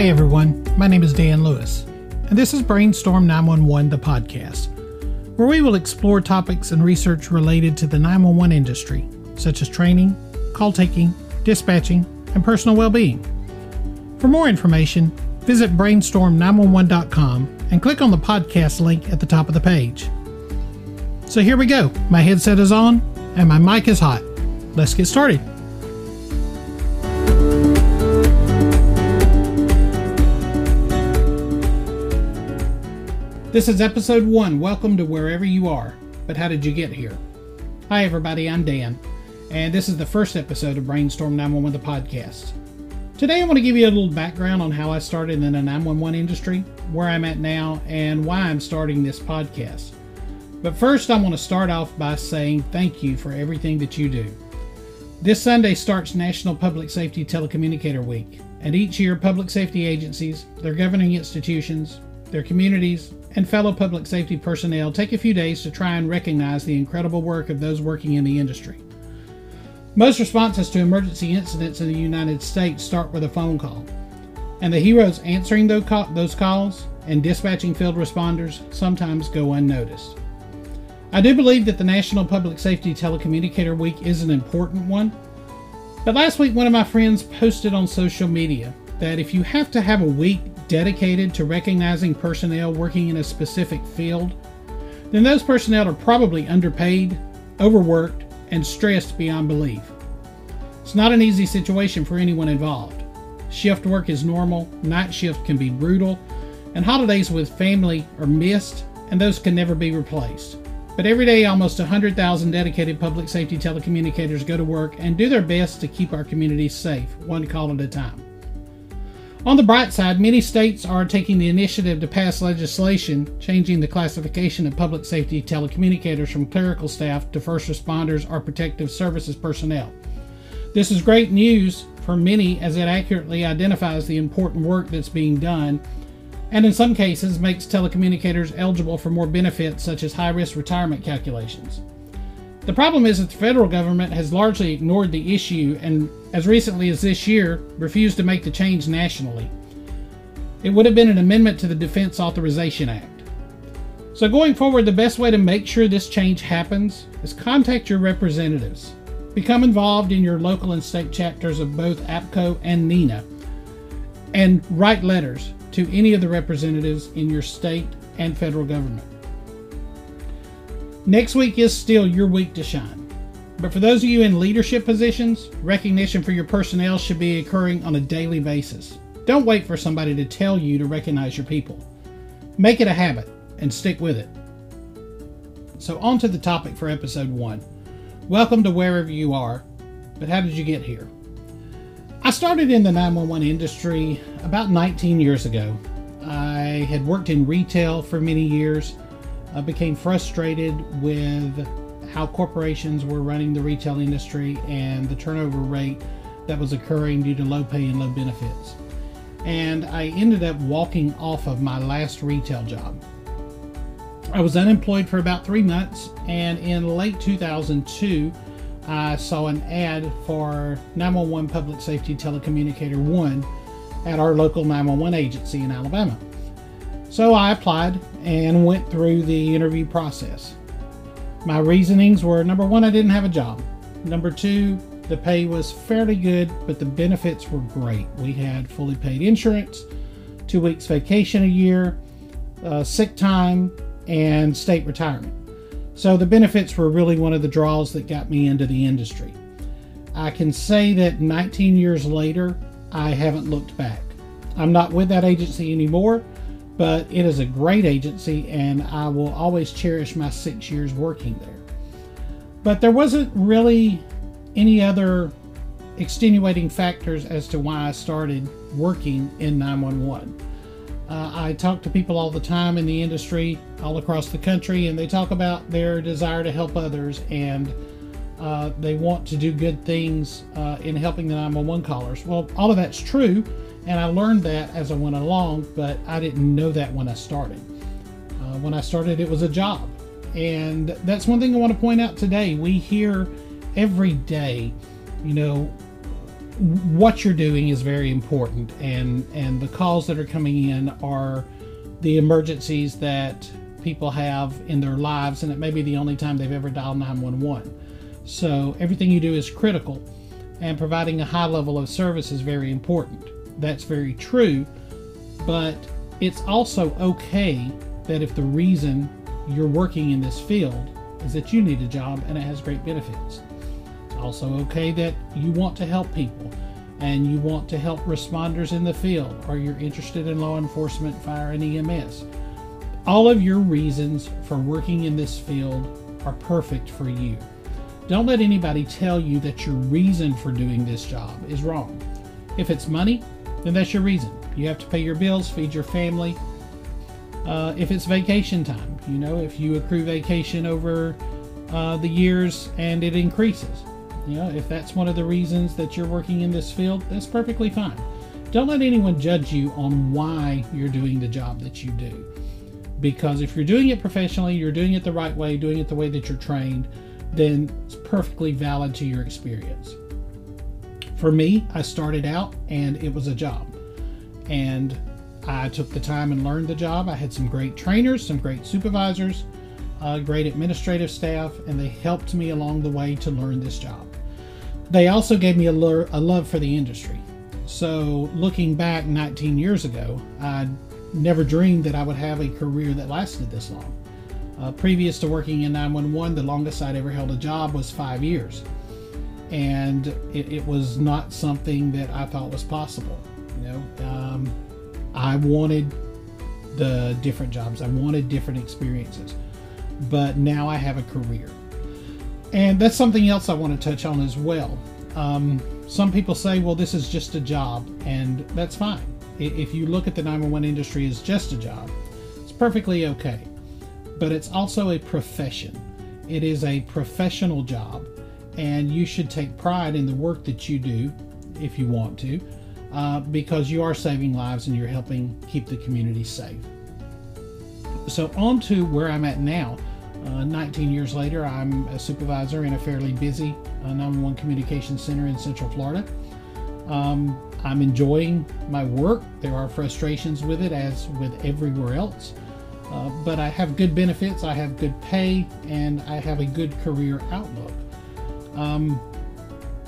Hi, everyone. My name is Dan Lewis, and this is Brainstorm 911, the podcast, where we will explore topics and research related to the 911 industry, such as training, call taking, dispatching, and personal well being. For more information, visit brainstorm911.com and click on the podcast link at the top of the page. So here we go. My headset is on and my mic is hot. Let's get started. This is episode one. Welcome to wherever you are. But how did you get here? Hi, everybody. I'm Dan, and this is the first episode of Brainstorm 911 the podcast. Today, I want to give you a little background on how I started in the 911 industry, where I'm at now, and why I'm starting this podcast. But first, I want to start off by saying thank you for everything that you do. This Sunday starts National Public Safety Telecommunicator Week, and each year, public safety agencies, their governing institutions, their communities, and fellow public safety personnel take a few days to try and recognize the incredible work of those working in the industry. Most responses to emergency incidents in the United States start with a phone call, and the heroes answering those calls and dispatching field responders sometimes go unnoticed. I do believe that the National Public Safety Telecommunicator Week is an important one, but last week one of my friends posted on social media that if you have to have a week dedicated to recognizing personnel working in a specific field, then those personnel are probably underpaid, overworked, and stressed beyond belief. It's not an easy situation for anyone involved. Shift work is normal, night shift can be brutal, and holidays with family are missed, and those can never be replaced. But every day, almost 100,000 dedicated public safety telecommunicators go to work and do their best to keep our communities safe, one call at a time. On the bright side, many states are taking the initiative to pass legislation changing the classification of public safety telecommunicators from clerical staff to first responders or protective services personnel. This is great news for many as it accurately identifies the important work that's being done and in some cases makes telecommunicators eligible for more benefits such as high risk retirement calculations. The problem is that the federal government has largely ignored the issue and, as recently as this year, refused to make the change nationally. It would have been an amendment to the Defense Authorization Act. So, going forward, the best way to make sure this change happens is contact your representatives. Become involved in your local and state chapters of both APCO and NENA and write letters to any of the representatives in your state and federal government. Next week is still your week to shine. But for those of you in leadership positions, recognition for your personnel should be occurring on a daily basis. Don't wait for somebody to tell you to recognize your people. Make it a habit and stick with it. So, on to the topic for episode one. Welcome to wherever you are, but how did you get here? I started in the 911 industry about 19 years ago. I had worked in retail for many years uh, became frustrated with how corporations were running the retail industry and the turnover rate that was occurring due to low pay and low benefits. And I ended up walking off of my last retail job. I was unemployed for about three months, and in late 2002, I saw an ad for 911 Public Safety Telecommunicator 1 at our local 911 agency in Alabama. So I applied and went through the interview process. My reasonings were number one, I didn't have a job. Number two, the pay was fairly good, but the benefits were great. We had fully paid insurance, two weeks vacation a year, uh, sick time, and state retirement. So the benefits were really one of the draws that got me into the industry. I can say that 19 years later, I haven't looked back. I'm not with that agency anymore but it is a great agency and I will always cherish my six years working there. But there wasn't really any other extenuating factors as to why I started working in 911. Uh, I talk to people all the time in the industry, all across the country, and they talk about their desire to help others and uh, they want to do good things uh, in helping the 911 callers. Well, all of that's true, and I learned that as I went along, but I didn't know that when I started. Uh, when I started, it was a job. And that's one thing I want to point out today. We hear every day, you know, what you're doing is very important, and and the calls that are coming in are the emergencies that people have in their lives, and it may be the only time they've ever dialed 911. So everything you do is critical, and providing a high level of service is very important. That's very true, but it's also okay that if the reason you're working in this field is that you need a job and it has great benefits. It's also okay that you want to help people and you want to help responders in the field or you're interested in law enforcement, fire, and EMS. All of your reasons for working in this field are perfect for you. Don't let anybody tell you that your reason for doing this job is wrong. If it's money, then that's your reason. You have to pay your bills, feed your family. Uh, if it's vacation time, you know, if you accrue vacation over uh, the years and it increases, you know, if that's one of the reasons that you're working in this field, that's perfectly fine. Don't let anyone judge you on why you're doing the job that you do. Because if you're doing it professionally, you're doing it the right way, doing it the way that you're trained, then it's perfectly valid to your experience. For me, I started out and it was a job. And I took the time and learned the job. I had some great trainers, some great supervisors, uh, great administrative staff, and they helped me along the way to learn this job. They also gave me a, lo- a love for the industry. So, looking back 19 years ago, I never dreamed that I would have a career that lasted this long. Uh, previous to working in 911, the longest I'd ever held a job was five years. And it, it was not something that I thought was possible. You know, um, I wanted the different jobs, I wanted different experiences. But now I have a career. And that's something else I want to touch on as well. Um, some people say, well, this is just a job, and that's fine. If you look at the 911 industry as just a job, it's perfectly okay. But it's also a profession. It is a professional job, and you should take pride in the work that you do if you want to, uh, because you are saving lives and you're helping keep the community safe. So, on to where I'm at now. Uh, 19 years later, I'm a supervisor in a fairly busy uh, 911 communication center in Central Florida. Um, I'm enjoying my work. There are frustrations with it, as with everywhere else. Uh, but I have good benefits, I have good pay, and I have a good career outlook. Um,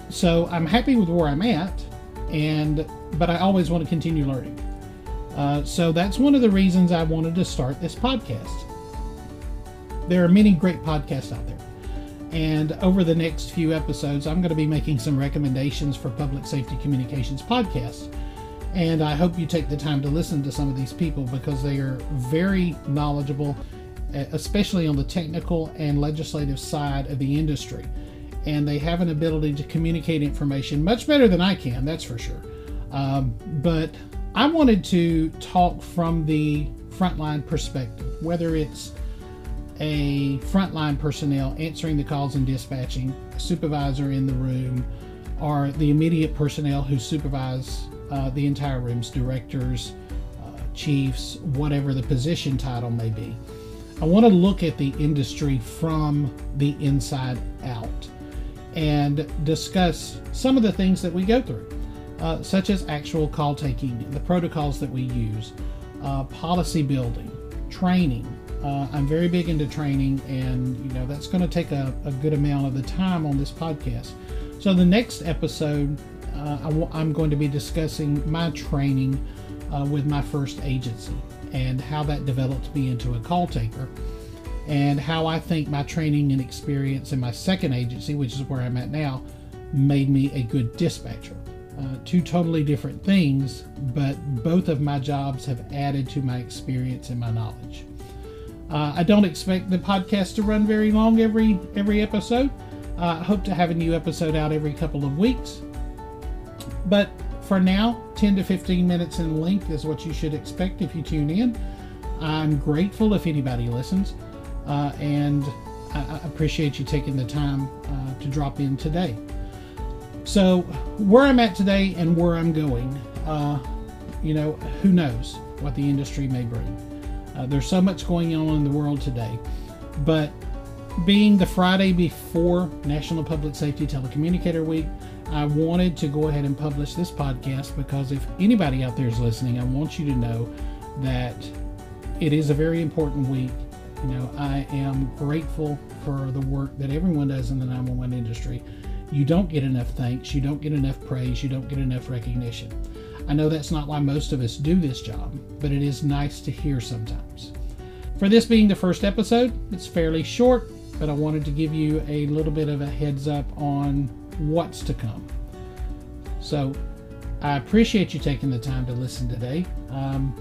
so I'm happy with where I'm at, and but I always want to continue learning. Uh, so that's one of the reasons I wanted to start this podcast. There are many great podcasts out there. And over the next few episodes, I'm going to be making some recommendations for public safety communications podcasts. And I hope you take the time to listen to some of these people because they are very knowledgeable, especially on the technical and legislative side of the industry. And they have an ability to communicate information much better than I can, that's for sure. Um, but I wanted to talk from the frontline perspective, whether it's a frontline personnel answering the calls and dispatching, a supervisor in the room, or the immediate personnel who supervise uh, the entire rooms, directors, uh, chiefs, whatever the position title may be. I want to look at the industry from the inside out and discuss some of the things that we go through, uh, such as actual call taking, the protocols that we use, uh, policy building, training, uh, I'm very big into training, and you know that's going to take a, a, good amount of the time on this podcast. So the next episode, uh, i w- I'm going to be discussing my training uh, with my first agency and how that developed me into a call taker, and how I think my training and experience in my second agency, which is where I'm at now, made me a good dispatcher. Uh, two totally different things, but both of my jobs have added to my experience and my knowledge. Uh, I don't expect the podcast to run very long every every episode. Uh, I hope to have a new episode out every couple of weeks. But for now, 10 to 15 minutes in length is what you should expect if you tune in. I'm grateful if anybody listens, uh, and I, appreciate you taking the time uh, to drop in today. So, where I'm at today and where I'm going, uh, you know, who knows what the industry may bring. Uh, there's so much going on in the world today. But being the Friday before National Public Safety Telecommunicator Week, I wanted to go ahead and publish this podcast because if anybody out there is listening, I want you to know that it is a very important week. You know, I am grateful for the work that everyone does in the 911 industry. You don't get enough thanks, you don't get enough praise, you don't get enough recognition. I know that's not why most of us do this job, but it is nice to hear sometimes. For this being the first episode, it's fairly short, but I wanted to give you a little bit of a heads up on what's to come. So I appreciate you taking the time to listen today. Um,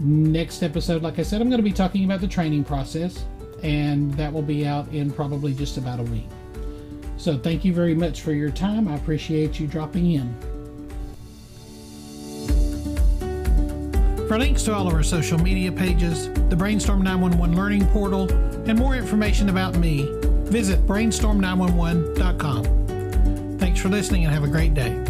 next episode, like I said, I'm going to be talking about the training process, and that will be out in probably just about a week. So thank you very much for your time. I appreciate you dropping in. For links to all of our social media pages, the Brainstorm 911 Learning Portal, and more information about me, visit brainstorm911.com. Thanks for listening and have a great day.